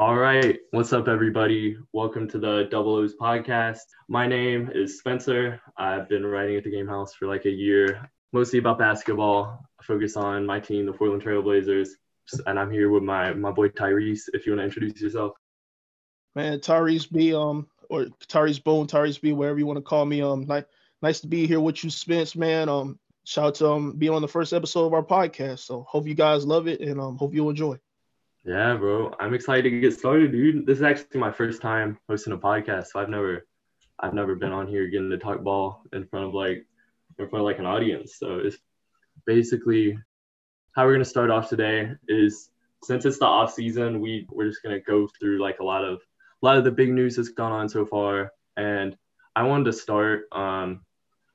All right. What's up, everybody? Welcome to the Double O's podcast. My name is Spencer. I've been writing at the Game House for like a year, mostly about basketball. I focus on my team, the Portland Trailblazers. And I'm here with my, my boy Tyrese. If you want to introduce yourself. Man, Tyrese B, um, or Tyrese Bone, Tyrese B, wherever you want to call me. Um, nice, nice to be here with you, Spence, man. Um, shout out to um being on the first episode of our podcast. So hope you guys love it and um hope you enjoy. Yeah, bro. I'm excited to get started, dude. This is actually my first time hosting a podcast. So I've never I've never been on here getting to talk ball in front of like in front of like an audience. So it's basically how we're gonna start off today is since it's the off season, we we're just gonna go through like a lot of a lot of the big news that's gone on so far. And I wanted to start um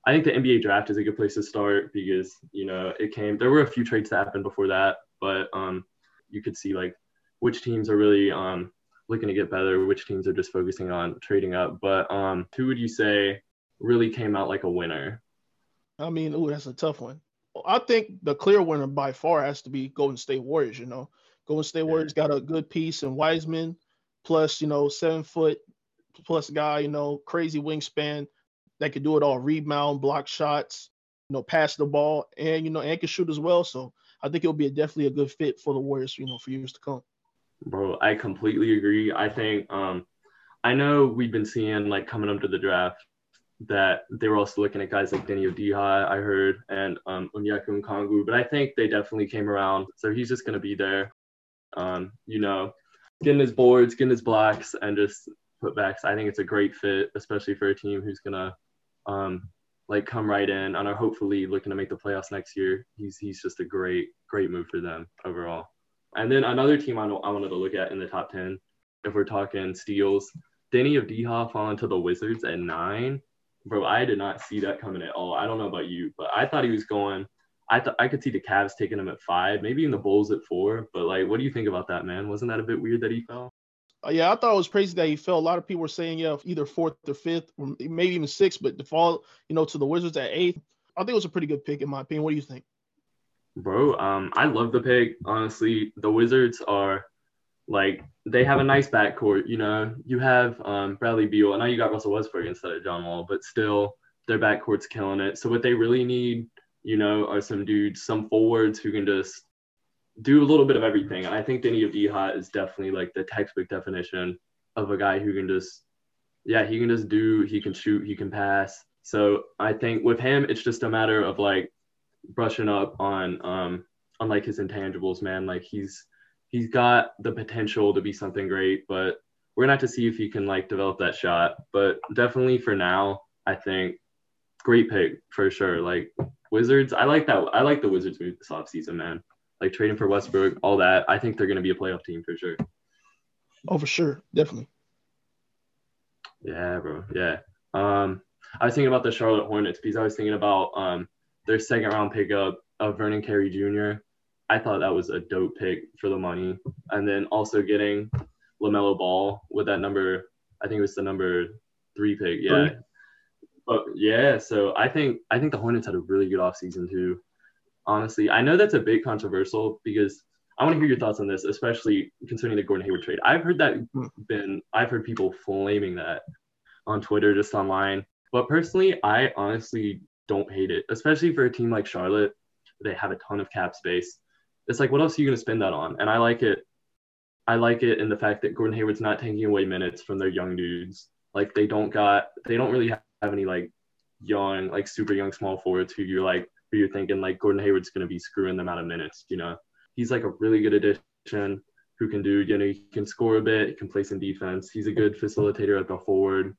I think the NBA draft is a good place to start because, you know, it came there were a few trades that happened before that, but um you could see like which teams are really um, looking to get better, which teams are just focusing on trading up. But um, who would you say really came out like a winner? I mean, oh, that's a tough one. I think the clear winner by far has to be Golden State Warriors. You know, Golden State Warriors got a good piece in Wiseman, plus you know seven foot plus guy, you know, crazy wingspan that could do it all, rebound, block shots, you know, pass the ball, and you know, and can shoot as well. So I think it'll be a, definitely a good fit for the Warriors, you know, for years to come. Bro, I completely agree. I think um, I know we've been seeing like coming up to the draft that they were also looking at guys like Deni Avdija, I heard, and um, Onyeka Okongwu, but I think they definitely came around. So he's just going to be there, um, you know, getting his boards, getting his blocks, and just putbacks. I think it's a great fit, especially for a team who's going to um, like come right in and are hopefully looking to make the playoffs next year. He's he's just a great great move for them overall. And then another team I, know, I wanted to look at in the top ten, if we're talking steals, Deni Avdija falling to the Wizards at nine. Bro, I did not see that coming at all. I don't know about you, but I thought he was going. I thought I could see the Cavs taking him at five, maybe even the Bulls at four. But like, what do you think about that, man? Wasn't that a bit weird that he fell? Uh, yeah, I thought it was crazy that he fell. A lot of people were saying, yeah, either fourth or fifth, or maybe even sixth, but to fall, you know, to the Wizards at eighth, I think it was a pretty good pick in my opinion. What do you think? Bro, um, I love the pick. Honestly, the Wizards are like they have a nice backcourt. You know, you have um, Bradley Beal. I know you got Russell Westbrook instead of John Wall, but still, their backcourt's killing it. So what they really need, you know, are some dudes, some forwards who can just do a little bit of everything. And I think Deni Avdija is definitely like the textbook definition of a guy who can just, yeah, he can just do, he can shoot, he can pass. So I think with him, it's just a matter of like brushing up on, um, on like his intangibles, man. Like he's, he's got the potential to be something great, but we're gonna have to see if he can like develop that shot. But definitely for now, I think great pick for sure. Like Wizards, I like that. I like the Wizards move this offseason, man like trading for Westbrook, all that. I think they're going to be a playoff team for sure. Oh, for sure, definitely. Yeah, bro. Yeah. Um, I was thinking about the Charlotte Hornets because I was thinking about um their second round pickup of Vernon Carey Jr. I thought that was a dope pick for the money, and then also getting LaMelo Ball with that number. I think it was the number three pick. Yeah. Three. But yeah, so I think I think the Hornets had a really good offseason too honestly. I know that's a bit controversial because I want to hear your thoughts on this, especially concerning the Gordon Hayward trade. I've heard that hmm. been, I've heard people flaming that on Twitter, just online. But personally, I honestly don't hate it, especially for a team like Charlotte. They have a ton of cap space. It's like, what else are you going to spend that on? And I like it. I like it in the fact that Gordon Hayward's not taking away minutes from their young dudes. Like they don't got, they don't really have any like young, like super young small forwards who you're like, you're thinking like Gordon Hayward's going to be screwing them out of minutes. You know, he's like a really good addition who can do, you know, he can score a bit, can play some defense. He's a good facilitator at the forward.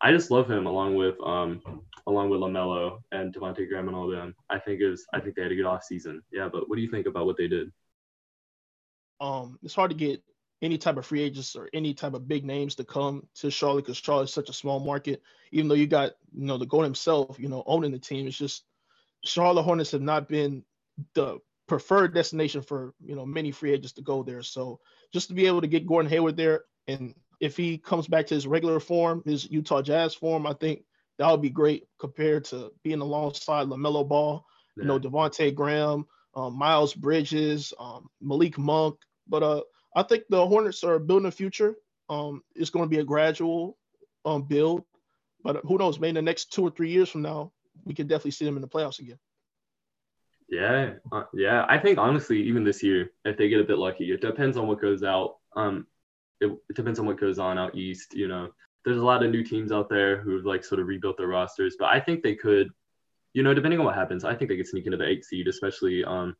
I just love him along with um along with Lamelo and Devonte Graham and all them. I think is I think they had a good off season. Yeah, but what do you think about what they did? Um, it's hard to get any type of free agents or any type of big names to come to Charlotte because Charlotte is such a small market. Even though you got you know the GOAT himself, you know, owning the team, it's just Charlotte Hornets have not been the preferred destination for you know many free agents to go there. So just to be able to get Gordon Hayward there, and if he comes back to his regular form, his Utah Jazz form, I think that would be great compared to being alongside Lamelo Ball, yeah. you know Devonte Graham, um, Miles Bridges, um, Malik Monk. But uh, I think the Hornets are building a future. Um, it's going to be a gradual um build, but who knows? Maybe in the next two or three years from now, we can definitely see them in the playoffs again. Yeah, uh, yeah. I think honestly, even this year, if they get a bit lucky, it depends on what goes out. Um, it, it depends on what goes on out east. You know, there's a lot of new teams out there who've like sort of rebuilt their rosters, but I think they could, you know, depending on what happens, I think they could sneak into the eight seed, especially. Um,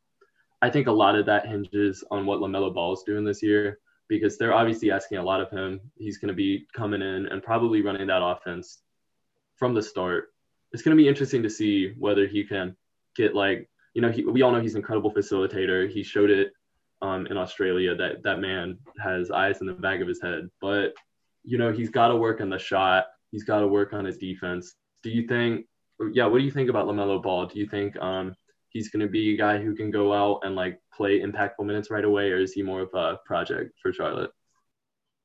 I think a lot of that hinges on what Lamelo Ball is doing this year because they're obviously asking a lot of him. He's going to be coming in and probably running that offense from the start. It's going to be interesting to see whether he can get like you know, he, we all know he's an incredible facilitator. He showed it um, in Australia that that man has eyes in the back of his head. But you know, he's got to work on the shot. He's got to work on his defense. Do you think? Yeah, what do you think about Lamelo Ball? Do you think um, he's going to be a guy who can go out and like play impactful minutes right away, or is he more of a project for Charlotte?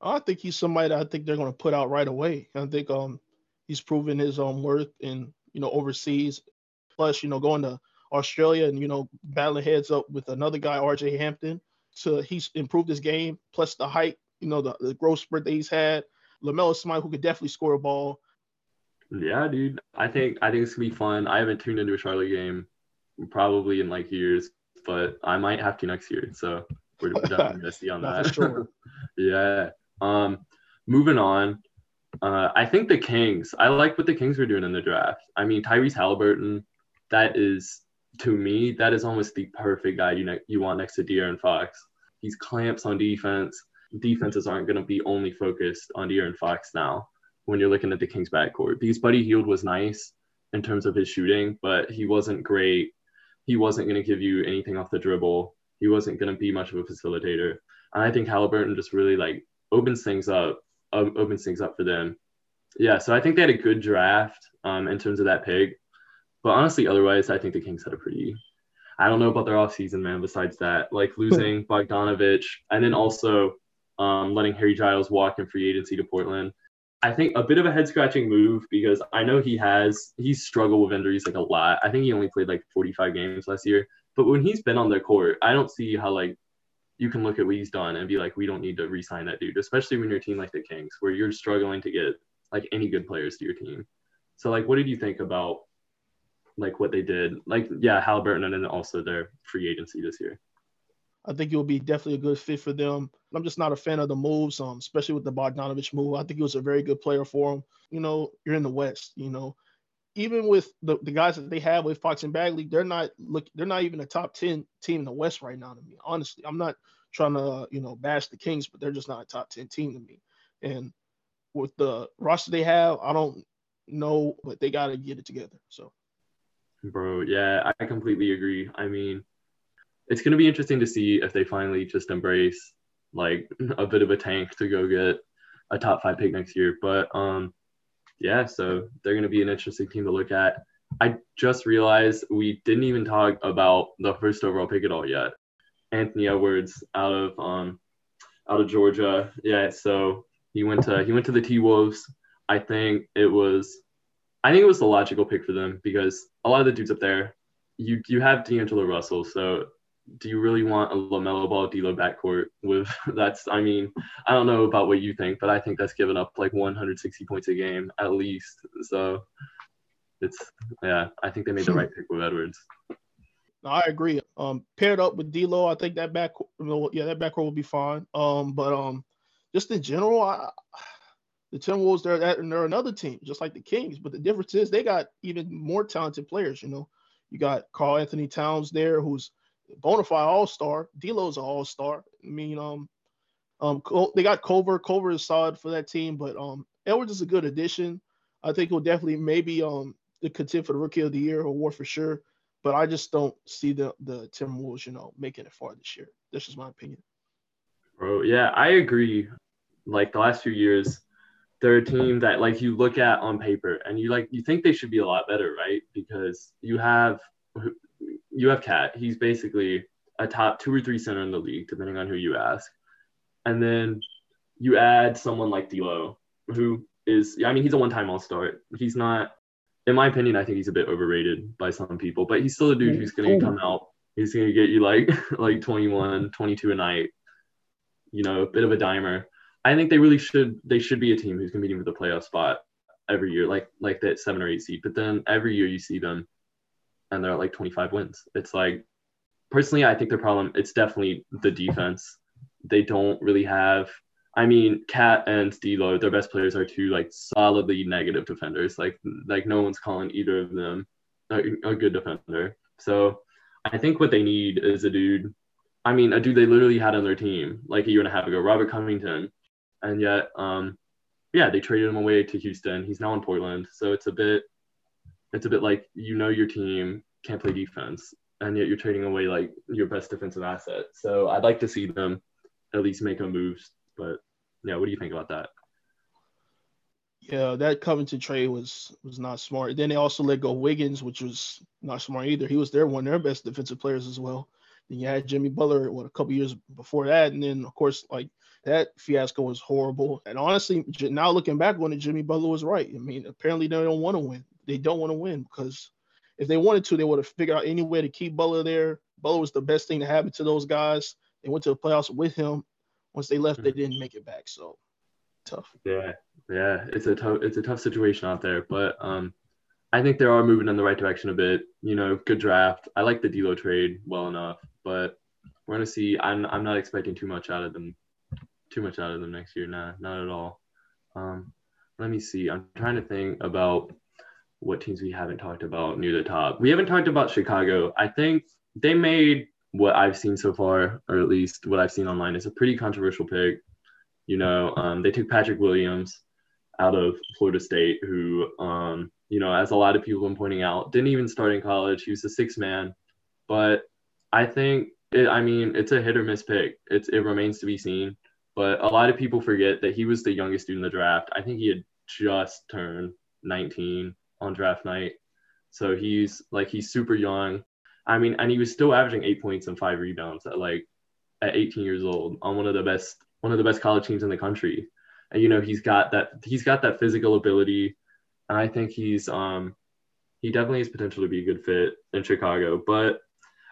I think he's somebody that I think they're going to put out right away. I think um he's proven his own worth in you know overseas. Plus, you know, going to Australia and you know battling heads up with another guy, RJ Hampton. So he's improved his game, plus the height, you know, the, the growth spurt that he's had. Lamelo Smite, who could definitely score a ball. Yeah, dude. I think I think it's gonna be fun. I haven't tuned into a Charlotte game probably in like years, but I might have to next year. So we're definitely gonna see on that. Sure. yeah. Um, moving on. Uh, I think the Kings. I like what the Kings were doing in the draft. I mean, Tyrese Halliburton. That is to me, that is almost the perfect guy you ne- you want next to De'Aaron Fox. He's clamps on defense. Defenses aren't going to be only focused on De'Aaron Fox now when you're looking at the Kings backcourt because Buddy Hield was nice in terms of his shooting, but he wasn't great. He wasn't going to give you anything off the dribble. He wasn't going to be much of a facilitator. And I think Halliburton just really like opens things up, opens things up for them. Yeah, so I think they had a good draft um, in terms of that pick. But honestly, otherwise, I think the Kings had a pretty. I don't know about their offseason, man. Besides that, like losing Bogdanovich and then also um, letting Harry Giles walk in free agency to Portland. I think a bit of a head scratching move because I know he has he's struggled with injuries like a lot. I think he only played like 45 games last year. But when he's been on the court, I don't see how like you can look at what he's done and be like, we don't need to re-sign that dude, especially when you're a team like the Kings, where you're struggling to get like any good players to your team. So like, what did you think about like what they did. Like yeah, Halliburton and then also their free agency this year. I think it will be definitely a good fit for them. I'm just not a fan of the moves, um, especially with the Bogdanovich move. I think he was a very good player for him. You know, you're in the West. You know, even with the, the guys that they have with Fox and Bagley, they're not look. They're not even a top ten team in the West right now to me. Honestly, I'm not trying to you know bash the Kings, but they're just not a top ten team to me. And with the roster they have, I don't know, but they got to get it together. So. Bro, yeah, I completely agree. I mean, it's to be interesting to see if they finally just embrace like a bit of a tank to go get a top five pick next year. But um, yeah, so they're going to be an interesting team to look at. I just realized we didn't even talk about the first overall pick at all yet. Anthony Edwards out of um out of Georgia. Yeah, so he went to he went to the T Wolves. I think it was I think it was the logical pick for them because a lot of the dudes up there, you you have D'Angelo Russell, so do you really want a Lamelo Ball D'Lo backcourt with that's I mean I don't know about what you think, but I think that's giving up like 160 points a game at least. So it's yeah, I think they made the right pick with Edwards. I agree. Um, paired up with D'Lo, I think that back, yeah, that backcourt will be fine. Um, but um, just in general, I the Timberwolves, they're that, and they're another team, just like the Kings. But the difference is they got even more talented players. You know, you got Karl-Anthony Towns there, who's bona fide All Star. D'Lo's an All Star. I mean, um, um, they got Culver. Culver is solid for that team, but um, Edwards is a good addition. I think he'll definitely maybe um the contend for the Rookie of the Year award for sure. But I just don't see the the Timberwolves, you know, making it far this year. This is my opinion. Bro, yeah, I agree. Like the last few years, they're a team that like you look at on paper and you like you think they should be a lot better, right? Because you have you have KAT. He's basically a top two or three center in the league, depending on who you ask. And then you add someone like D'Lo, who is I mean he's a one-time All-Star. He's not, in my opinion, I think he's a bit overrated by some people, but he's still a dude who's going to come out. He's going to get you like like 21, 22 a night. you know, a bit of a dimer. I think they really should they should be a team who's competing for the playoff spot every year, like like that seven or eight seed. But then every year you see them and they're at like 25 wins. It's like personally, I think their problem it's definitely the defense. They don't really have. I mean, KAT and D'Lo, their best players are two like solidly negative defenders. Like like no one's calling either of them a, a good defender. So I think what they need is a dude. I mean, a dude they literally had on their team like a year and a half ago, Robert Covington, and yet, um, yeah, they traded him away to Houston. He's now in Portland, so it's a bit, it's a bit like you know your team can't play defense, and yet you're trading away like your best defensive asset. So I'd like to see them at least make a move. But yeah, what do you think about that? Yeah, that Covington trade was was not smart. Then they also let go Wiggins, which was not smart either. He was their one of their best defensive players as well. Then you had Jimmy Butler, what a couple years before that, and then of course like that fiasco was horrible. And honestly, now looking back on it, Jimmy Butler was right. I mean, apparently they don't want to win. They don't want to win because if they wanted to, they would have figured out any way to keep Butler there. Butler was the best thing to happen to those guys. They went to the playoffs with him. Once they left, they mm-hmm. didn't make it back. So tough. Yeah, yeah, it's a tough it's a tough situation out there, but um, I think they are moving in the right direction a bit. You know, good draft. I like the D'Lo trade well enough, but we're gonna see. I'm I'm not expecting too much out of them, too much out of them next year. Nah, not at all. Um, let me see. I'm trying to think about what teams we haven't talked about near the top. We haven't talked about Chicago. I think they made what I've seen so far, or at least what I've seen online, is a pretty controversial pick. You know, um, they took Patrick Williams out of Florida State, who, um, you know, as a lot of people have been pointing out, didn't even start in college. He was a six man, but I think, it, I mean, it's a hit or miss pick. It's it remains to be seen. But a lot of people forget that he was the youngest dude in the draft. I think he had just turned 19 on draft night. So he's like he's super young. I mean, and he was still averaging eight points and five rebounds at like at 18 years old on one of the best one of the best college teams in the country. And you know, he's got that he's got that physical ability. And I think he's um he definitely has potential to be a good fit in Chicago. But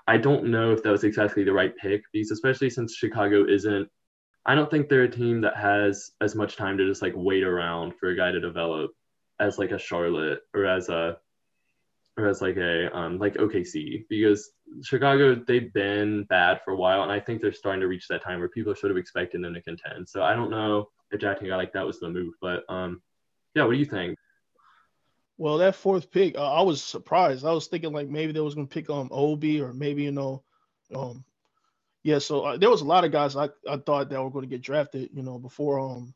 I don't know if that was exactly the right pick because especially since Chicago isn't I don't think they're a team that has as much time to just like wait around for a guy to develop as like a Charlotte or as a or as like a um like OKC because Chicago they've been bad for a while and I think they're starting to reach that time where people are sort of expecting them to contend. So I don't know if drafting a guy like that was the move, but um yeah, what do you think? Well, that fourth pick, uh, I was surprised. I was thinking like maybe they was gonna pick um Obi or maybe you know, um, yeah. So uh, there was a lot of guys I, I thought that were going to get drafted, you know, before um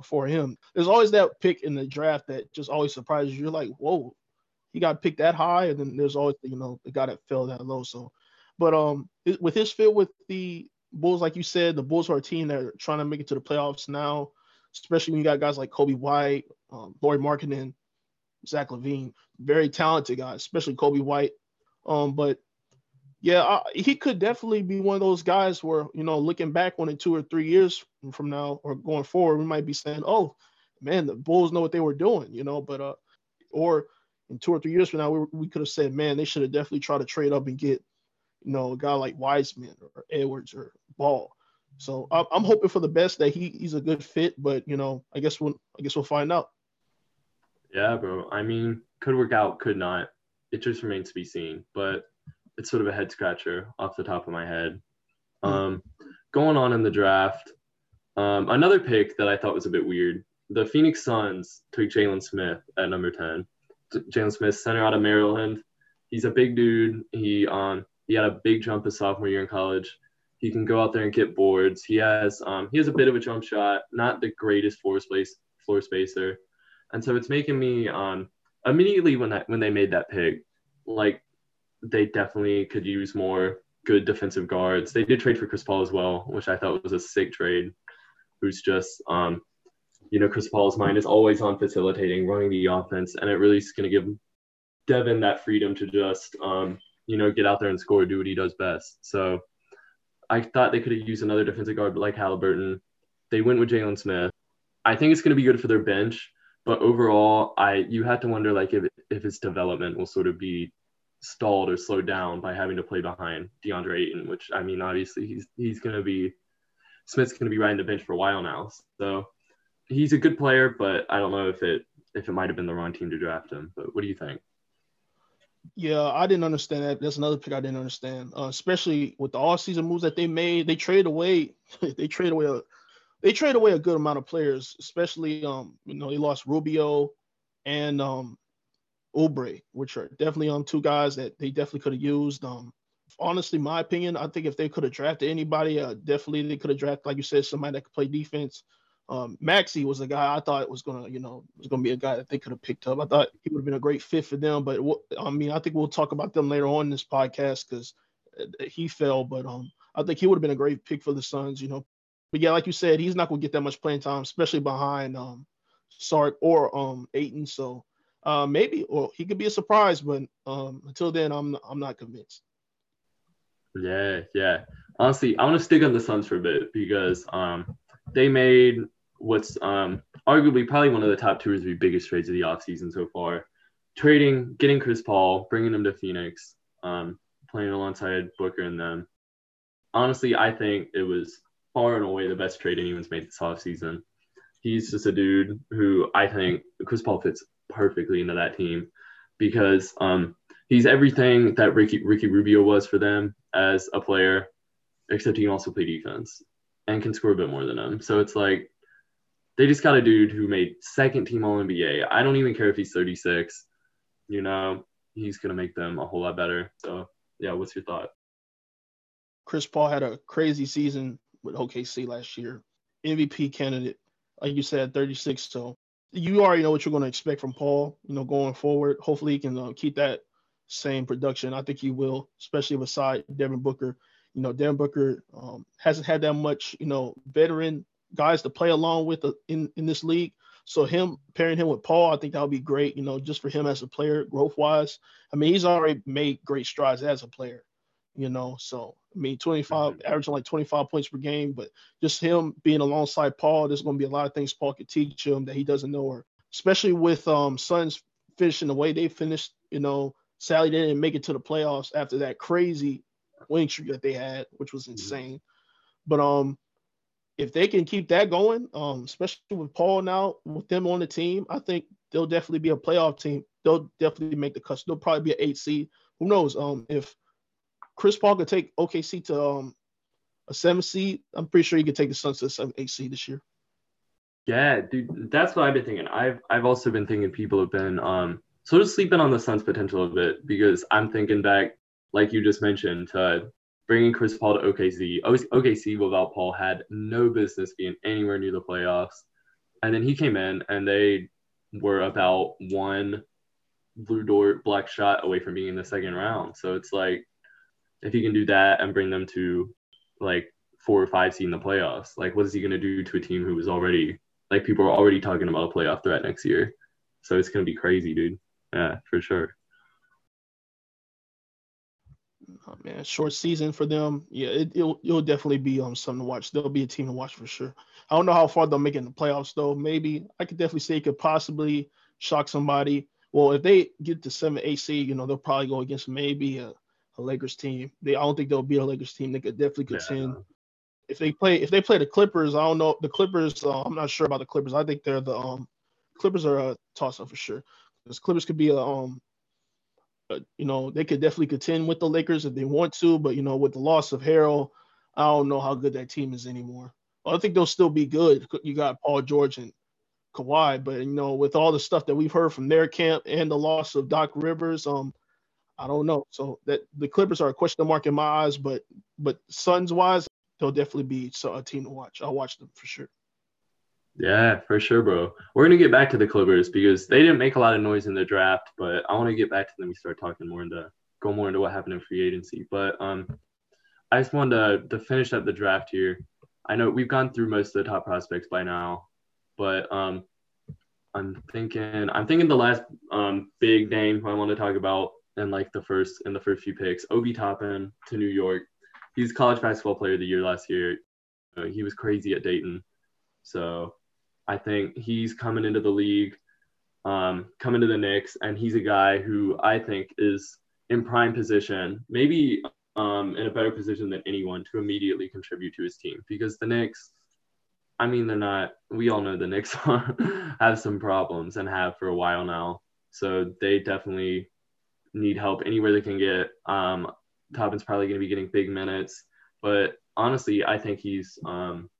before him. There's always that pick in the draft that just always surprises you. You're like, whoa, he got picked that high, and then there's always you know the guy that fell that low. So, but um, with his fit with the Bulls, like you said, the Bulls are a team that are trying to make it to the playoffs now, especially when you got guys like Coby White, um, Lauri Markkanen, Zach LaVine, very talented guys, especially Coby White. Um, but yeah, I, he could definitely be one of those guys where you know, looking back on it two or three years from now or going forward, we might be saying, "Oh, man, the Bulls know what they were doing," you know. But uh, or in two or three years from now, we, we could have said, "Man, they should have definitely tried to trade up and get, you know, a guy like Wiseman or Edwards or Ball." So I'm hoping for the best that he he's a good fit, but you know, I guess we'll I guess we'll find out. Yeah, bro. I mean, could work out, could not. It just remains to be seen. But it's sort of a head scratcher off the top of my head. Hmm. Um, going on in the draft, um, another pick that I thought was a bit weird. The Phoenix Suns took Jalen Smith at number 10. Jalen Smith, center out of Maryland. He's a big dude. He um he had a big jump his sophomore year in college. He can go out there and get boards. He has um he has a bit of a jump shot, not the greatest floor space floor spacer, and so it's making me um immediately when that when they made that pick, like they definitely could use more good defensive guards. They did trade for Chris Paul as well, which I thought was a sick trade. Who's just, um, you know, Chris Paul's mind is always on facilitating, running the offense, and it really is going to give Devin that freedom to just, um, you know, get out there and score, do what he does best. So I thought they could have used another defensive guard like Halliburton. They went with Jalen Smith. I think it's going to be good for their bench, but overall, I you have to wonder like if if his development will sort of be stalled or slowed down by having to play behind DeAndre Ayton, which I mean, obviously he's he's going to be Smith's going to be riding the bench for a while now. So he's a good player, but I don't know if it if it might have been the wrong team to draft him. But what do you think? Yeah, I didn't understand that. That's another pick I didn't understand, uh, especially with the all-season moves that they made. They trade away, they trade away, a, they trade away a good amount of players. Especially, um, you know, they lost Rubio and um, Oubre, which are definitely um two guys that they definitely could have used. Um, honestly, my opinion, I think if they could have drafted anybody, uh, definitely they could have drafted, like you said, somebody that could play defense. Um, Maxey was a guy I thought was gonna, you know, was gonna be a guy that they could have picked up. I thought he would have been a great fit for them. But I mean, I think we'll talk about them later on in this podcast because uh, he fell. But um, I think he would have been a great pick for the Suns. You know, but yeah, like you said, he's not gonna get that much playing time, especially behind um, Sark or um Ayton. So uh, maybe, or he could be a surprise. But um, until then, I'm I'm not convinced. Yeah, yeah. Honestly, I want to stick on the Suns for a bit because um, they made what's um, arguably probably one of the top two or three biggest trades of the offseason so far. Trading, getting Chris Paul, bringing him to Phoenix, um, playing alongside Booker and them. Honestly, I think it was far and away the best trade anyone's made this offseason. He's just a dude who I think Chris Paul fits perfectly into that team because um, he's everything that Ricky Ricky Rubio was for them as a player, except he can also play defense and can score a bit more than him. So it's like they just got a dude who made second team All NBA. I don't even care if he's 36. You know, he's gonna make them a whole lot better. So yeah, what's your thought? Chris Paul had a crazy season with OKC last year. MVP candidate, like you said, 36. So you already know what you're going to expect from Paul. You know, going forward. Hopefully, he can uh, keep that same production. I think he will, especially beside Devin Booker. You know, Devin Booker um, hasn't had that much, you know, veteran guys to play along with uh, in in this league. So him pairing him with Paul, I think that would be great. You know, just for him as a player, growth wise. I mean, he's already made great strides as a player. You know, so I mean, 25 mm-hmm. averaging like 25 points per game, but just him being alongside Paul, there's going to be a lot of things Paul could teach him that he doesn't know, or especially with um Suns finishing the way they finished. You know, Sally didn't make it to the playoffs after that crazy winning streak that they had, which was mm-hmm. insane. Mm-hmm. But um, if they can keep that going, um, especially with Paul now with them on the team, I think they'll definitely be a playoff team. They'll definitely make the cuts. They'll probably be an eight seed. Who knows? Um, if Chris Paul could take OKC to um a seven seed, I'm pretty sure he could take the Suns to a seven, eight seed this year. Yeah, dude, that's what I've been thinking. I've I've also been thinking people have been um sort of sleeping on the Suns' potential a bit because I'm thinking back, like you just mentioned, to bringing Chris Paul to OKC. OKC without Paul had no business being anywhere near the playoffs. And then he came in and they were about one Lu Dort black shot away from being in the second round. So it's like if he can do that and bring them to like four or five seed in the playoffs, like what is he gonna do to a team who was already like people are already talking about a playoff threat next year? So it's gonna be crazy, dude. Yeah, for sure. Oh, man, short season for them. Yeah, it, will it'll definitely be um something to watch. They'll be a team to watch for sure. I don't know how far they'll make it in the playoffs though. Maybe I could definitely say it could possibly shock somebody. Well, if they get to seven AC, you know, they'll probably go against maybe a, a Lakers team. They I don't think they'll beat a Lakers team. They could definitely contend. Yeah. If they play if they play the Clippers, I don't know. The Clippers, uh, I'm not sure about the Clippers. I think they're the um Clippers are a toss up for sure. Because Clippers could be a um you know, they could definitely contend with the Lakers if they want to, but you know, with the loss of Harrell, I don't know how good that team is anymore. I think they'll still be good. You got Paul George and Kawhi, but you know, with all the stuff that we've heard from their camp and the loss of Doc Rivers, um, I don't know. So that the Clippers are a question mark in my eyes, but but Suns wise, they'll definitely be a team to watch. I'll watch them for sure. Yeah, for sure, bro. We're gonna get back to the Clippers because they didn't make a lot of noise in the draft, but I want to get back to them. We start talking more into go more into what happened in free agency. But um, I just wanted to, to finish up the draft here. I know we've gone through most of the top prospects by now, but um, I'm thinking I'm thinking the last um big name I want to talk about in like the first in the first few picks, Obi Toppin to New York. He's college basketball player of the year last year. Uh, he was crazy at Dayton. So I think he's coming into the league, um, coming to the Knicks, and he's a guy who I think is in prime position, maybe um, in a better position than anyone to immediately contribute to his team because the Knicks, I mean, they're not. We all know the Knicks have some problems and have for a while now. So they definitely need help anywhere they can get. Um, Toppin's probably going to be getting big minutes, but honestly, I think he's um,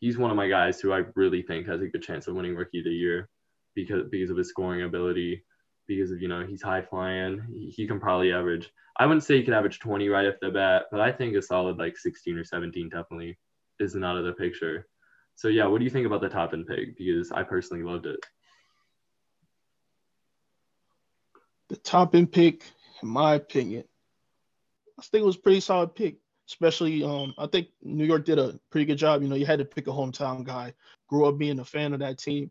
he's one of my guys who I really think has a good chance of winning Rookie of the Year because because of his scoring ability, because of you know he's high flying. He, he can probably average. I wouldn't say he could average 20 right off the bat, but I think a solid like 16 or 17 definitely isn't out of the picture. So yeah, what do you think about the Toppin pick? Because I personally loved it. The Toppin pick, in my opinion, I think it was a pretty solid pick especially um, I think New York did a pretty good job. You know, you had to pick a hometown guy, grew up being a fan of that team,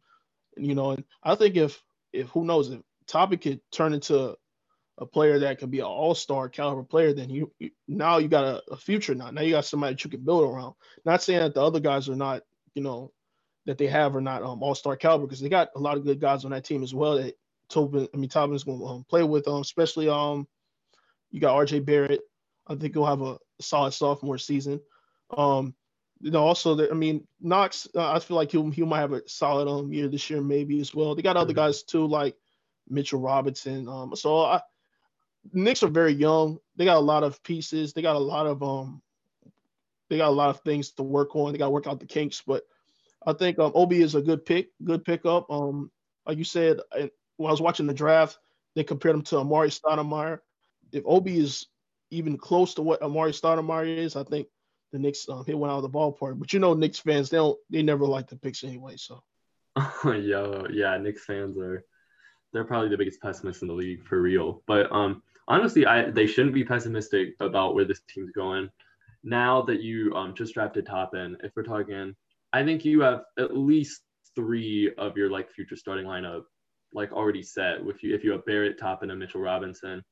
and, you know, and I think if if who knows if Toppin could turn into a player that could be an all-star caliber player, then you, you now you got a, a, future now. Now you got somebody that you can build around. Not saying that the other guys are not, you know, that they have are not um, all-star caliber because they got a lot of good guys on that team as well. That Tobin, I mean Tobin's going to um, play with, um, especially um, you got R.J. Barrett. I think he'll have a solid sophomore season. Um, you know, also, there, I mean, Knox, uh, I feel like he he might have a solid um year this year, maybe as well. They got other mm-hmm. guys too, like Mitchell Robinson. Um, so I, Knicks are very young. They got a lot of pieces. They got a lot of um, they got a lot of things to work on. They got to work out the kinks. But I think um, Obi is a good pick, good pickup. Um, like you said, when I was watching the draft, they compared him to Amar'e Stoudemire. If Obi is even close to what Amar'e Stoudemire is, I think the Knicks um, hit one out of the ballpark. But you know, Knicks fans they don't they never like the picks anyway. So. Yo, yeah, Knicks fans are they're probably the biggest pessimists in the league for real. But um, honestly, I they shouldn't be pessimistic about where this team's going. Now that you um just drafted Toppin, if we're talking, I think you have at least three of your like future starting lineup like already set. With you, if you have Barrett, Toppin, and Mitchell Robinson,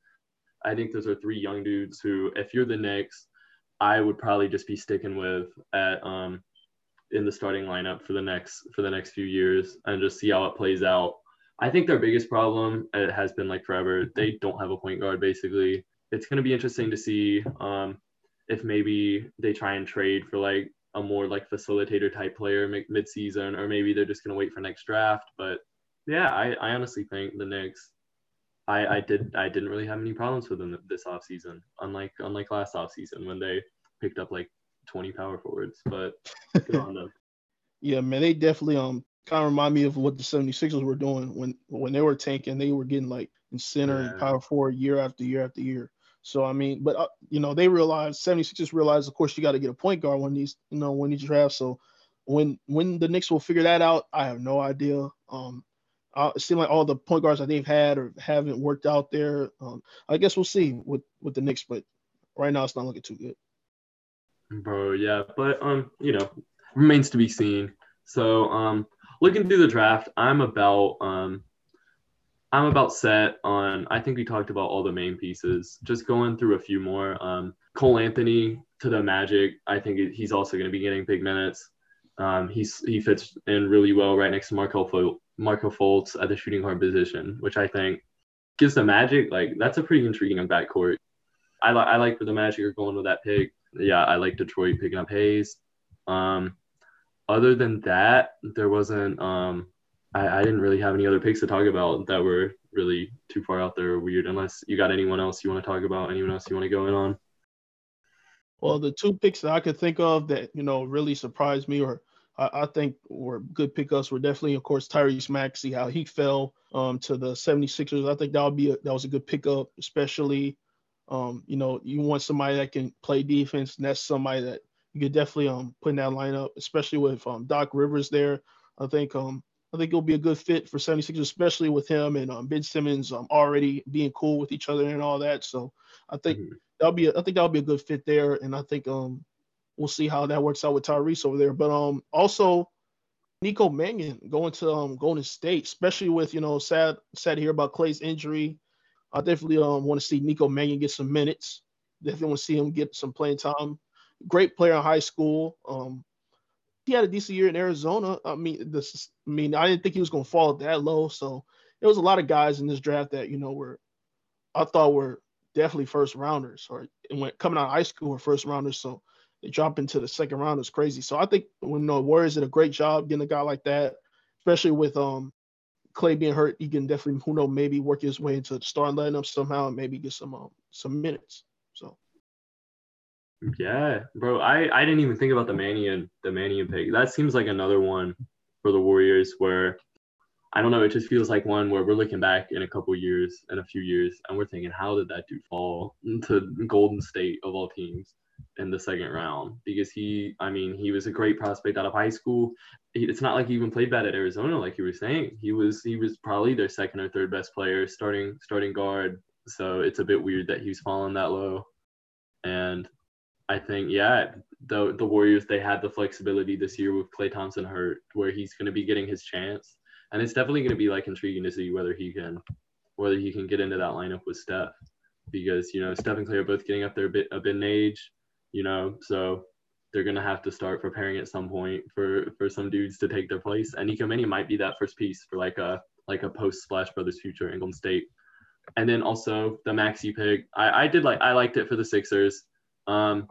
I think those are three young dudes who, if you're the Knicks, I would probably just be sticking with at um in the starting lineup for the next for the next few years and just see how it plays out. I think their biggest problem it has been like forever. They don't have a point guard basically. It's going to be interesting to see um, if maybe they try and trade for like a more like facilitator type player mid season, or maybe they're just going to wait for next draft. But yeah, I, I honestly think the Knicks I, I did I didn't really have any problems with them this offseason, unlike unlike last offseason when they picked up like 20 power forwards. But good on them. Yeah, man, they definitely um kind of remind me of what the 76ers were doing when when they were tanking. They were getting like in center yeah. and power forward year after year after year. So I mean, but uh, you know they realized 76ers realized, of course, you got to get a point guard when these you know when these drafts. So when when the Knicks will figure that out, I have no idea. Um, uh, it seems like all the point guards that they've had or haven't worked out there. Um, I guess we'll see with with the Knicks, but right now it's not looking too good. Bro, yeah, but um, you know, remains to be seen. So um, looking through the draft, I'm about um, I'm about set on. I think we talked about all the main pieces. Just going through a few more. Um, Cole Anthony to the Magic. I think he's also going to be getting big minutes. Um, he's he fits in really well right next to Markelle Markelle Fultz at the shooting guard position, which I think gives the Magic like that's a pretty intriguing backcourt. I like I like where the Magic are going with that pick. Yeah, I like Detroit picking up Hayes. Um, other than that, there wasn't. Um, I, I didn't really have any other picks to talk about that were really too far out there or weird. Unless you got anyone else you want to talk about, anyone else you want to go in on. Well, the two picks that I could think of that you know really surprised me or I, I think were good pickups were definitely, of course, Tyrese Maxey, how he fell um, to the 76ers. I think that would be a, that was a good pickup, especially, um, you know, you want somebody that can play defense, and that's somebody that you could definitely um put in that lineup, especially with um, Doc Rivers there. I think um I think it'll be a good fit for 76ers, especially with him and um, Ben Simmons um, already being cool with each other and all that. So I think mm-hmm. that'll be a, I think that'll be a good fit there, and I think um we'll see how that works out with Tyrese over there. But um, also Nico Mannion going to um Golden State, especially with you know sad sad to hear about Klay's injury. I definitely um want to see Nico Mannion get some minutes. Definitely want to see him get some playing time. Great player in high school. Um, he had a decent year in Arizona. I mean, this. I mean, I didn't think he was going to fall that low. So there was a lot of guys in this draft that you know were, I thought were definitely first rounders, or when coming out of high school were first rounders. So drop into the second round is crazy. So I think when the Warriors did a great job getting a guy like that, especially with um Klay being hurt, he can definitely who know maybe work his way into the starting lineup somehow and maybe get some um, some minutes. So yeah, bro, I I didn't even think about the Mannion the Mannion pick. That seems like another one for the Warriors where I don't know. It just feels like one where we're looking back in a couple years, in a few years, and we're thinking, how did that dude fall to Golden State of all teams in the second round? Because he, I mean, he was a great prospect out of high school. It's not like he even played bad at Arizona, like you were saying. He was, he was probably their second or third best player, starting, starting guard. So it's a bit weird that he's fallen that low. And I think, yeah, the the Warriors they had the flexibility this year with Klay Thompson hurt, where he's going to be getting his chance and it's definitely going to be like intriguing to see whether he can whether he can get into that lineup with Steph because you know Steph and Klay are both getting up there a bit a bit in age, you know, so they're gonna have to start preparing at some point for for some dudes to take their place. And Nico Mannion might be that first piece for like a like a post Splash Brothers future Golden State. And then also the Maxey pick, I, I did like I liked it for the Sixers. Um,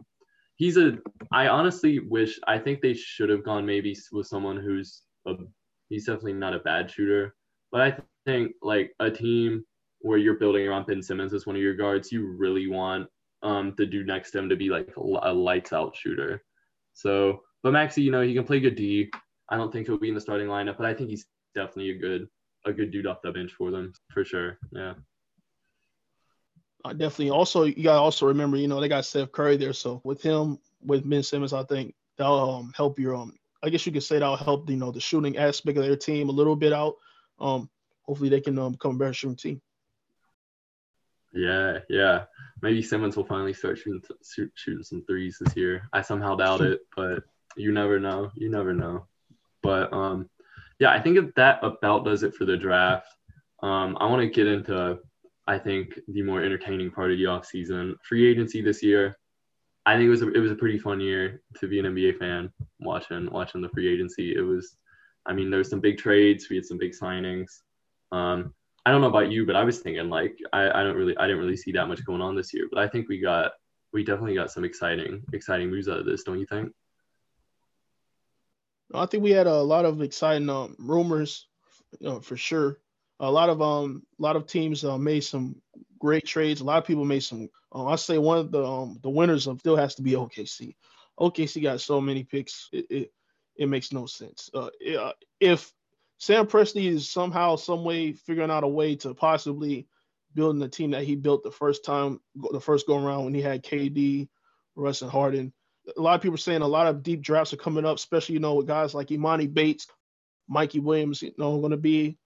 he's a I honestly wish I think they should have gone maybe with someone who's a he's definitely not a bad shooter. But I think like a team where you're building around Ben Simmons as one of your guards, you really want um, the dude next to him to be like a lights out shooter. So, but Maxey, you know, he can play good D. I don't think he'll be in the starting lineup, but I think he's definitely a good a good dude off the bench for them for sure. Yeah. Uh, definitely. Also, you gotta also remember, you know, they got Seth Curry there, so with him, with Ben Simmons, I think that'll um, help your um I guess you could say that'll help you know the shooting aspect of their team a little bit out. Um, hopefully they can um, become a better shooting team. Yeah, yeah. Maybe Simmons will finally start shooting shoot, shooting some threes this year. I somehow doubt it, but you never know. You never know. But um, yeah, I think that about does it for the draft. Um, I want to get into I think the more entertaining part of the off season. Free agency this year. I think it was a, it was a pretty fun year to be an NBA fan watching watching the free agency. It was, I mean, there was some big trades. We had some big signings. Um, I don't know about you, but I was thinking like I, I don't really I didn't really see that much going on this year. But I think we got we definitely got some exciting exciting moves out of this, don't you think? I think we had a lot of exciting um, rumors, you know, for sure. A lot of um, a lot of teams uh, made some great trades. A lot of people made some. Um, I say one of the um, the winners of still has to be OKC. OKC got so many picks. It it, it makes no sense. Uh, uh, if Sam Presti is somehow, some way figuring out a way to possibly building the team that he built the first time, the first go around when he had KD, Russ, and Harden. A lot of people are saying a lot of deep drafts are coming up, especially you know with guys like Emoni Bates, Mikey Williams, you know, going to be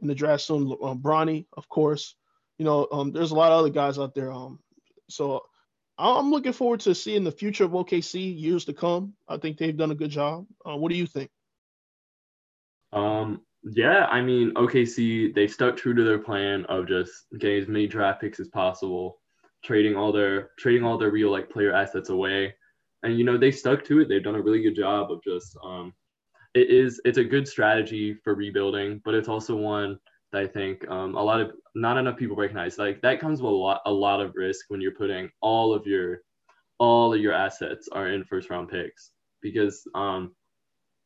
in the draft soon. Um, Bronny, of course you know, um, there's a lot of other guys out there. Um, so I'm looking forward to seeing the future of OKC years to come. I think they've done a good job. Uh, what do you think? Um, yeah, I mean, OKC they stuck true to their plan of just getting as many draft picks as possible, trading all their trading all their real like player assets away, and you know they stuck to it. They've done a really good job of just um, it is it's a good strategy for rebuilding, but it's also one that I think um, a lot of not enough people recognize. Like that comes with a lot a lot of risk when you're putting all of your all of your assets are in first round picks because um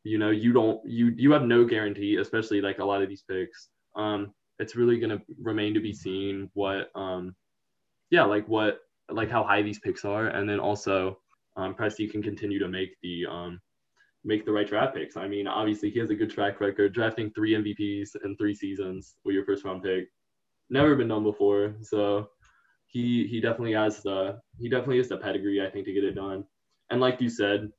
you know you don't you you have no guarantee, especially like a lot of these picks. Um, it's really gonna remain to be seen what um yeah like what like how high these picks are, and then also um, Presti can continue to make the um make the right draft picks. I mean, obviously he has a good track record, drafting three MVPs in three seasons with your first round pick. Never been done before. So he he definitely has the he definitely has the pedigree, I think, to get it done. And like you said,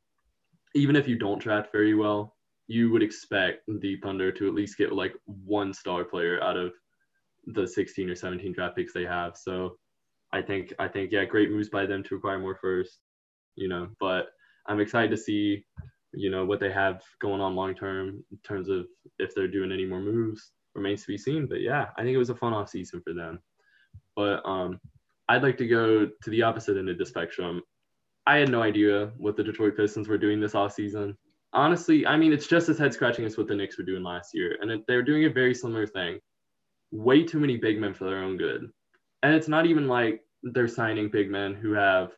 even if you don't draft very well, you would expect the Thunder to at least get like one star player out of the 16 or 17 draft picks they have. So I think I think yeah, great moves by them to acquire more first, you know. But I'm excited to see you know what they have going on long term in terms of if they're doing any more moves remains to be seen. But yeah, I think it was a fun off season for them. But um, I'd like to go to the opposite end of the spectrum. I had no idea what the Detroit Pistons were doing this off season. Honestly, I mean, it's just as head scratching as what the Knicks were doing last year, and it, they're doing a very similar thing. Way too many big men for their own good, and it's not even like they're signing big men who have.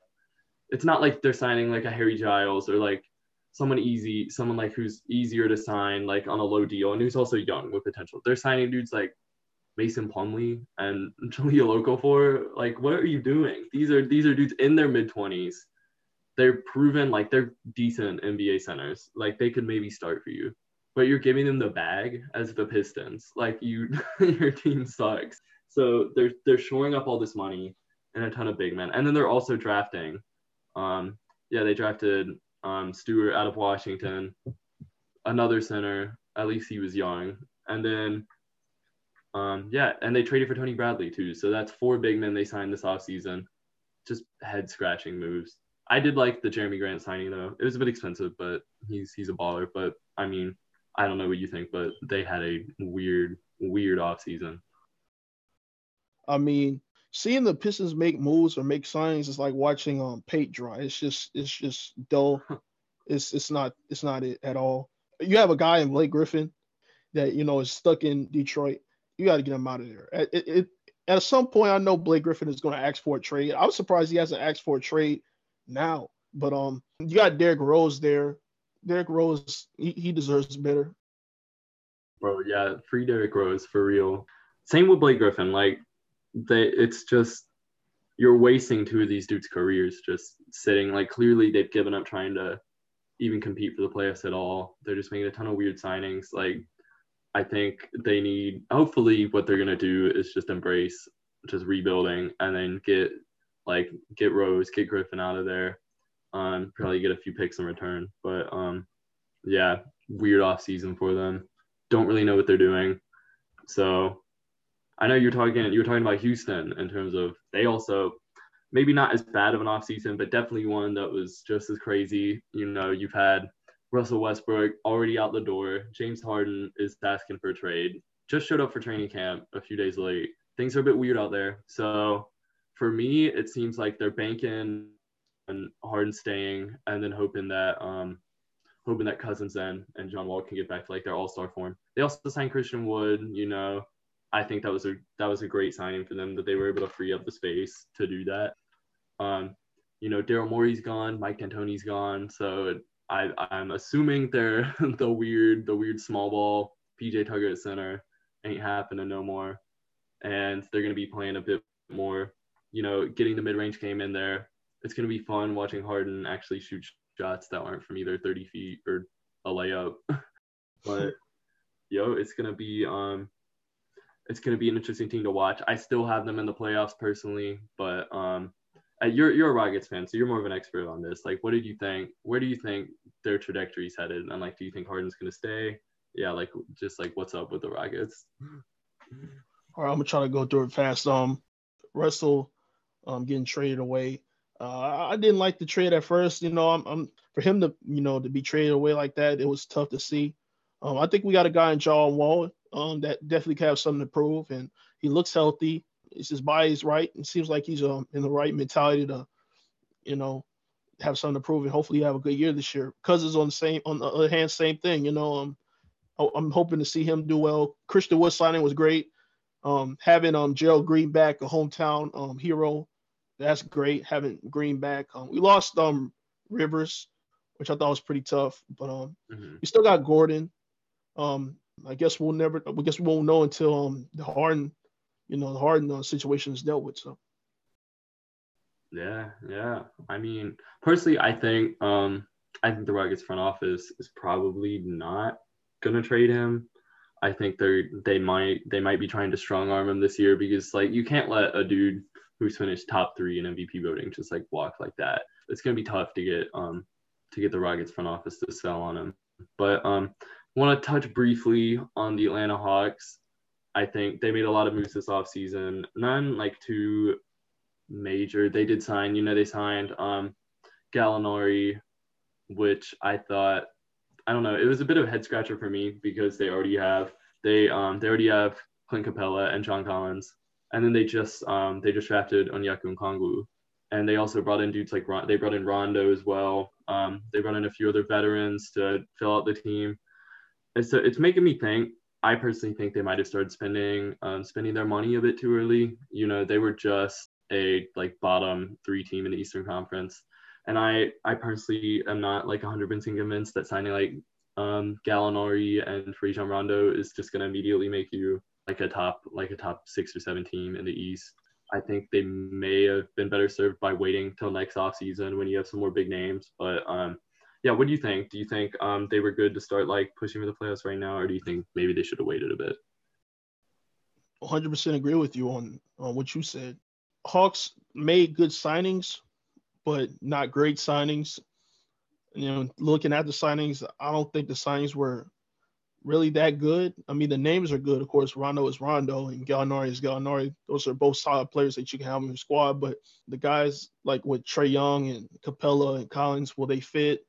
It's not like they're signing like a Harry Giles or like someone easy, someone like who's easier to sign like on a low deal and who's also young with potential. They're signing dudes like Mason Plumlee and Jahlil Okafor. Like, what are you doing? These are these are dudes in their mid twenties. They're proven like they're decent NBA centers. Like they could maybe start for you, but you're giving them the bag as the Pistons. Like you, your team sucks. So they're they're shoring up all this money and a ton of big men, and then they're also drafting. Um, yeah, they drafted um, Stewart out of Washington, another center. At least he was young, and then um, yeah, and they traded for Tony Bradley too. So that's four big men they signed this offseason. Just head scratching moves. I did like the Jerami Grant signing though. It was a bit expensive, but he's he's a baller. But I mean, I don't know what you think, but they had a weird, weird offseason. I mean, seeing the Pistons make moves or make signings is like watching um paint dry. It's just it's just dull. it's it's not it's not it at all. You have a guy in Blake Griffin that you know is stuck in Detroit you got to get him out of there. It, it, at some point, I know Blake Griffin is going to ask for a trade. I was surprised he hasn't asked for a trade now. But um, you got Derrick Rose there. Derrick Rose, he, he deserves better. Bro, yeah, free Derrick Rose for real. Same with Blake Griffin. Like, they, it's just you're wasting two of these dudes' careers just sitting. Like, clearly they've given up trying to even compete for the playoffs at all. They're just making a ton of weird signings. Like, I think they need hopefully what they're gonna do is just embrace just rebuilding and then get like get Rose, get Griffin out of there. Um, probably get a few picks in return. But um, yeah, weird off season for them. Don't really know what they're doing. So I know you're talking you were talking about Houston in terms of they also maybe not as bad of an off season, but definitely one that was just as crazy. You know, you've had Russell Westbrook already out the door. James Harden is asking for a trade. Just showed up for training camp a few days late. Things are a bit weird out there. So for me, it seems like they're banking on Harden staying and then hoping that um hoping that Cousins and and John Wall can get back to like their all star form. They also signed Christian Wood, you know. I think that was a that was a great signing for them that they were able to free up the space to do that. Um, you know, Daryl Morey's gone, Mike D'Antoni's gone, so I, I'm assuming they're the weird, the weird small ball PJ Tucker at center ain't happening no more, and they're gonna be playing a bit more. You know, getting the mid range game in there. It's gonna be fun watching Harden actually shoot shots that aren't from either 30 feet or a layup. but yo, it's gonna be um, it's gonna be an interesting team to watch. I still have them in the playoffs personally, but um, uh, you're you're a Rockets fan, so you're more of an expert on this. Like, what did you think? Where do you think their trajectory is headed? And like, do you think Harden's gonna stay? Yeah, like just like what's up with the Rockets? All right, I'm gonna try to go through it fast. Um, Russell, um, getting traded away. Uh, I didn't like the trade at first. You know, I'm, I'm for him to you know to be traded away like that. It was tough to see. Um, I think we got a guy in John Wall um, that definitely can have something to prove, and he looks healthy it's his body's right. It seems like he's um, in the right mentality to, you know, have something to prove and hopefully have a good year this year. Cousins on the same on the other hand, same thing. You know, um, I'm hoping to see him do well. Christian Wood signing was great. Um, having um Gerald Green back, a hometown um hero, that's great. Having Green back. Um, we lost um Rivers, which I thought was pretty tough, but um mm-hmm. we still got Gordon. Um, I guess we'll never. I guess we won't know until um the Harden you know, the Harden uh, situation is dealt with. So. Yeah, yeah. I mean, personally, I think um, I think the Rockets front office is probably not gonna trade him. I think they're they might they might be trying to strong arm him this year because like you can't let a dude who's finished top three in MVP voting just like walk like that. It's gonna be tough to get um to get the Rockets front office to sell on him. But um, want to touch briefly on the Atlanta Hawks. I think they made a lot of moves this offseason. None like too major. They did sign, you know, they signed um Gallinari, which I thought I don't know, it was a bit of a head scratcher for me because they already have they um they already have Clint Capela and John Collins. And then they just um they just drafted Onyeka and Okongwu. And they also brought in dudes like Ron, they brought in Rondo as well. Um, they brought in a few other veterans to fill out the team. And so it's making me think I personally think they might have started spending um, spending their money a bit too early. You know, they were just a like bottom three team in the Eastern Conference. And I I personally am not like 100% convinced that signing like um, Gallinari and Rajon Rondo is just gonna immediately make you like a top like a top six or seven team in the East. I think they may have been better served by waiting till next offseason when you have some more big names. But um, yeah, what do you think? Do you think um, they were good to start like pushing for the playoffs right now, or do you think maybe they should have waited a bit? 100% agree with you on on what you said. Hawks made good signings, but not great signings. You know, looking at the signings, I don't think the signings were really that good. I mean, the names are good. Of course, Rondo is Rondo and Gallinari is Gallinari. Those are both solid players that you can have in your squad. But the guys like with Trae Young and Capela and Collins, will they fit?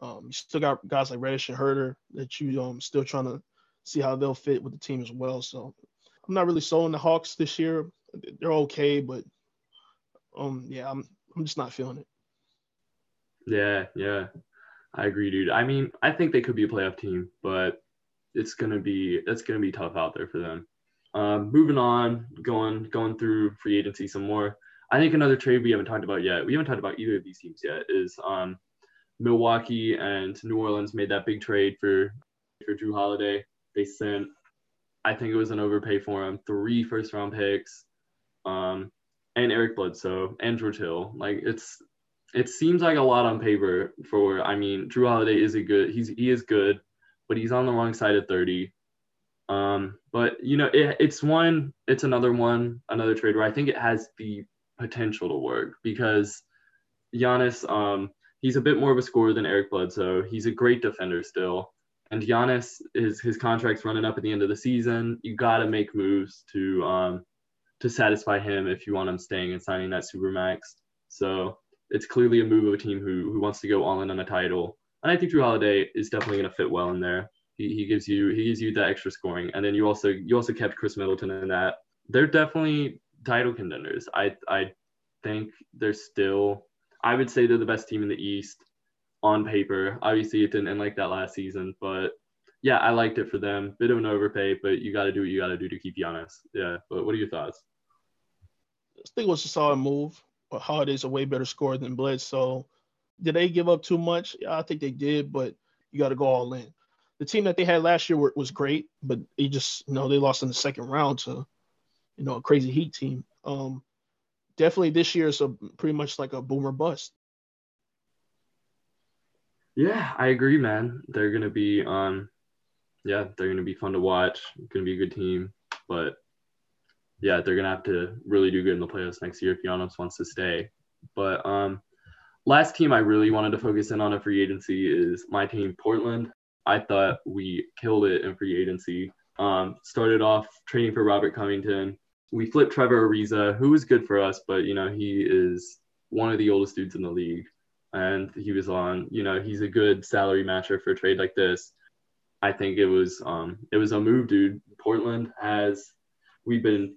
Um, you still got guys like Reddish and Herder that you um still trying to see how they'll fit with the team as well. So I'm not really sold on the Hawks this year. They're okay, but um yeah, I'm I'm just not feeling it. Yeah, yeah. I agree, dude. I mean, I think they could be a playoff team, but it's gonna be it's gonna be tough out there for them. Um, moving on, going going through free agency some more. I think another trade we haven't talked about yet. We haven't talked about either of these teams yet. Is um, Milwaukee and New Orleans made that big trade for for Jrue Holiday. They sent, I think it was an overpay for him, three first round picks, um, and Eric Bledsoe and George Hill. Like it's it seems like a lot on paper for. I mean, Jrue Holiday is a good. He's he is good but he's on the wrong side of 30. Um, but you know, it, it's one, it's another one, another trade where I think it has the potential to work because Giannis, um, he's a bit more of a scorer than Eric Bledsoe. He's a great defender still. And Giannis is his contract's running up at the end of the season. You got to make moves to um, to satisfy him if you want him staying and signing that super max. So it's clearly a move of a team who who wants to go all in on a title. And I think Jrue Holiday is definitely going to fit well in there. He, he gives you he gives you that extra scoring, and then you also you also kept Khris Middleton in that. They're definitely title contenders. I I think they're still. I would say they're the best team in the East on paper. Obviously, it didn't end like that last season, but yeah, I liked it for them. Bit of an overpay, but you got to do what you got to do to keep Giannis. Yeah, but what are your thoughts? I think it was a solid move. Holiday's a way better scorer than Bledsoe. Did they give up too much? I think they did, but you got to go all in. The team that they had last year were, was great, but they just you know they lost in the second round to you know a crazy Heat team. Um, definitely this year is a pretty much like a boomer bust. Yeah, I agree, man. They're gonna be um, yeah, they're gonna be fun to watch. Gonna be a good team, but yeah, they're gonna have to really do good in the playoffs next year if Giannis wants to stay. But um, last team I really wanted to focus in on a free agency is my team, Portland. I thought we killed it in free agency. Um, started off training for Robert Covington. We flipped Trevor Ariza, who was good for us, but you know he is one of the oldest dudes in the league, and he was on. You know he's a good salary matcher for a trade like this. I think it was um, it was a move, dude. Portland has we've been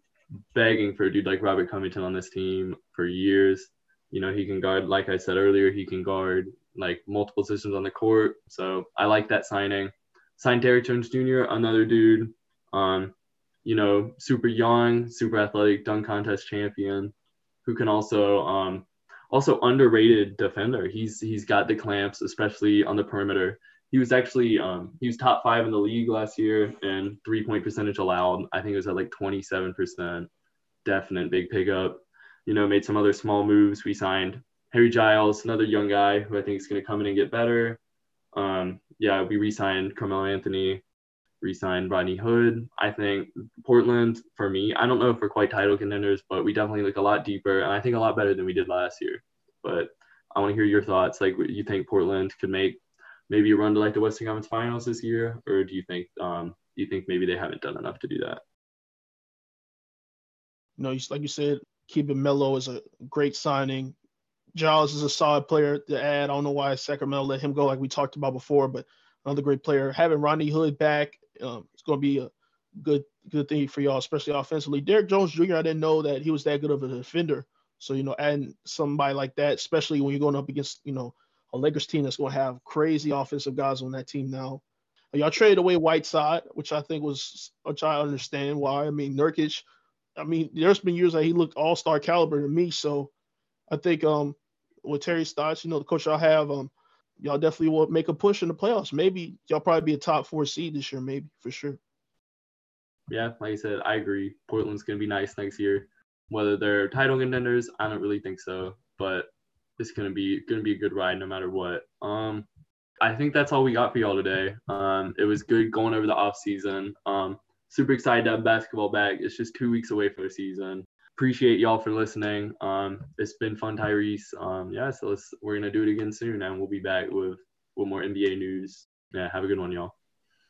begging for a dude like Robert Covington on this team for years. You know, he can guard, like I said earlier, he can guard like multiple positions on the court. So I like that signing. Signed Derrick Jones Jr., another dude, um, you know, super young, super athletic, dunk contest champion, who can also um, also underrated defender. He's he's got the clamps, especially on the perimeter. He was actually um, he was top five in the league last year and three point percentage allowed. I think it was at like 27 percent. Definite big pickup you know, made some other small moves. We signed Harry Giles, another young guy who I think is going to come in and get better. Um, yeah, we re-signed Carmelo Anthony, re-signed Rodney Hood. I think Portland, for me, I don't know if we're quite title contenders, but we definitely look a lot deeper, and I think a lot better than we did last year. But I want to hear your thoughts. Like, you think Portland could make maybe a run to like the Western Conference Finals this year, or do you think um, do you think maybe they haven't done enough to do that? No, like you said, keeping Melo is a great signing. Giles is a solid player to add. I don't know why Sacramento let him go, like we talked about before, but another great player. Having Ronnie Hood back, um, it's going to be a good good thing for y'all, especially offensively. Derrick Jones Jr. I didn't know that he was that good of a defender. So you know, adding somebody like that, especially when you're going up against you know a Lakers team that's going to have crazy offensive guys on that team now. Y'all traded away Whiteside, which I think was, which I understand why. I mean, Nurkic I mean, there's been years that he looked all star caliber to me. So I think um with Terry Stotts, you know, the coach y'all have, um, y'all definitely will make a push in the playoffs. Maybe y'all probably be a top four seed this year, maybe for sure. Yeah, like I said, I agree. Portland's gonna be nice next year. Whether they're title contenders, I don't really think so, but it's gonna be gonna be a good ride no matter what. Um, I think that's all we got for y'all today. Um, it was good going over the off season. Um, super excited to have basketball back. It's just two weeks away from the season. Appreciate y'all for listening. Um, it's been fun, Tyrese. Um, yeah, so let's we're gonna do it again soon, and we'll be back with with more NBA news. Yeah, have a good one, y'all.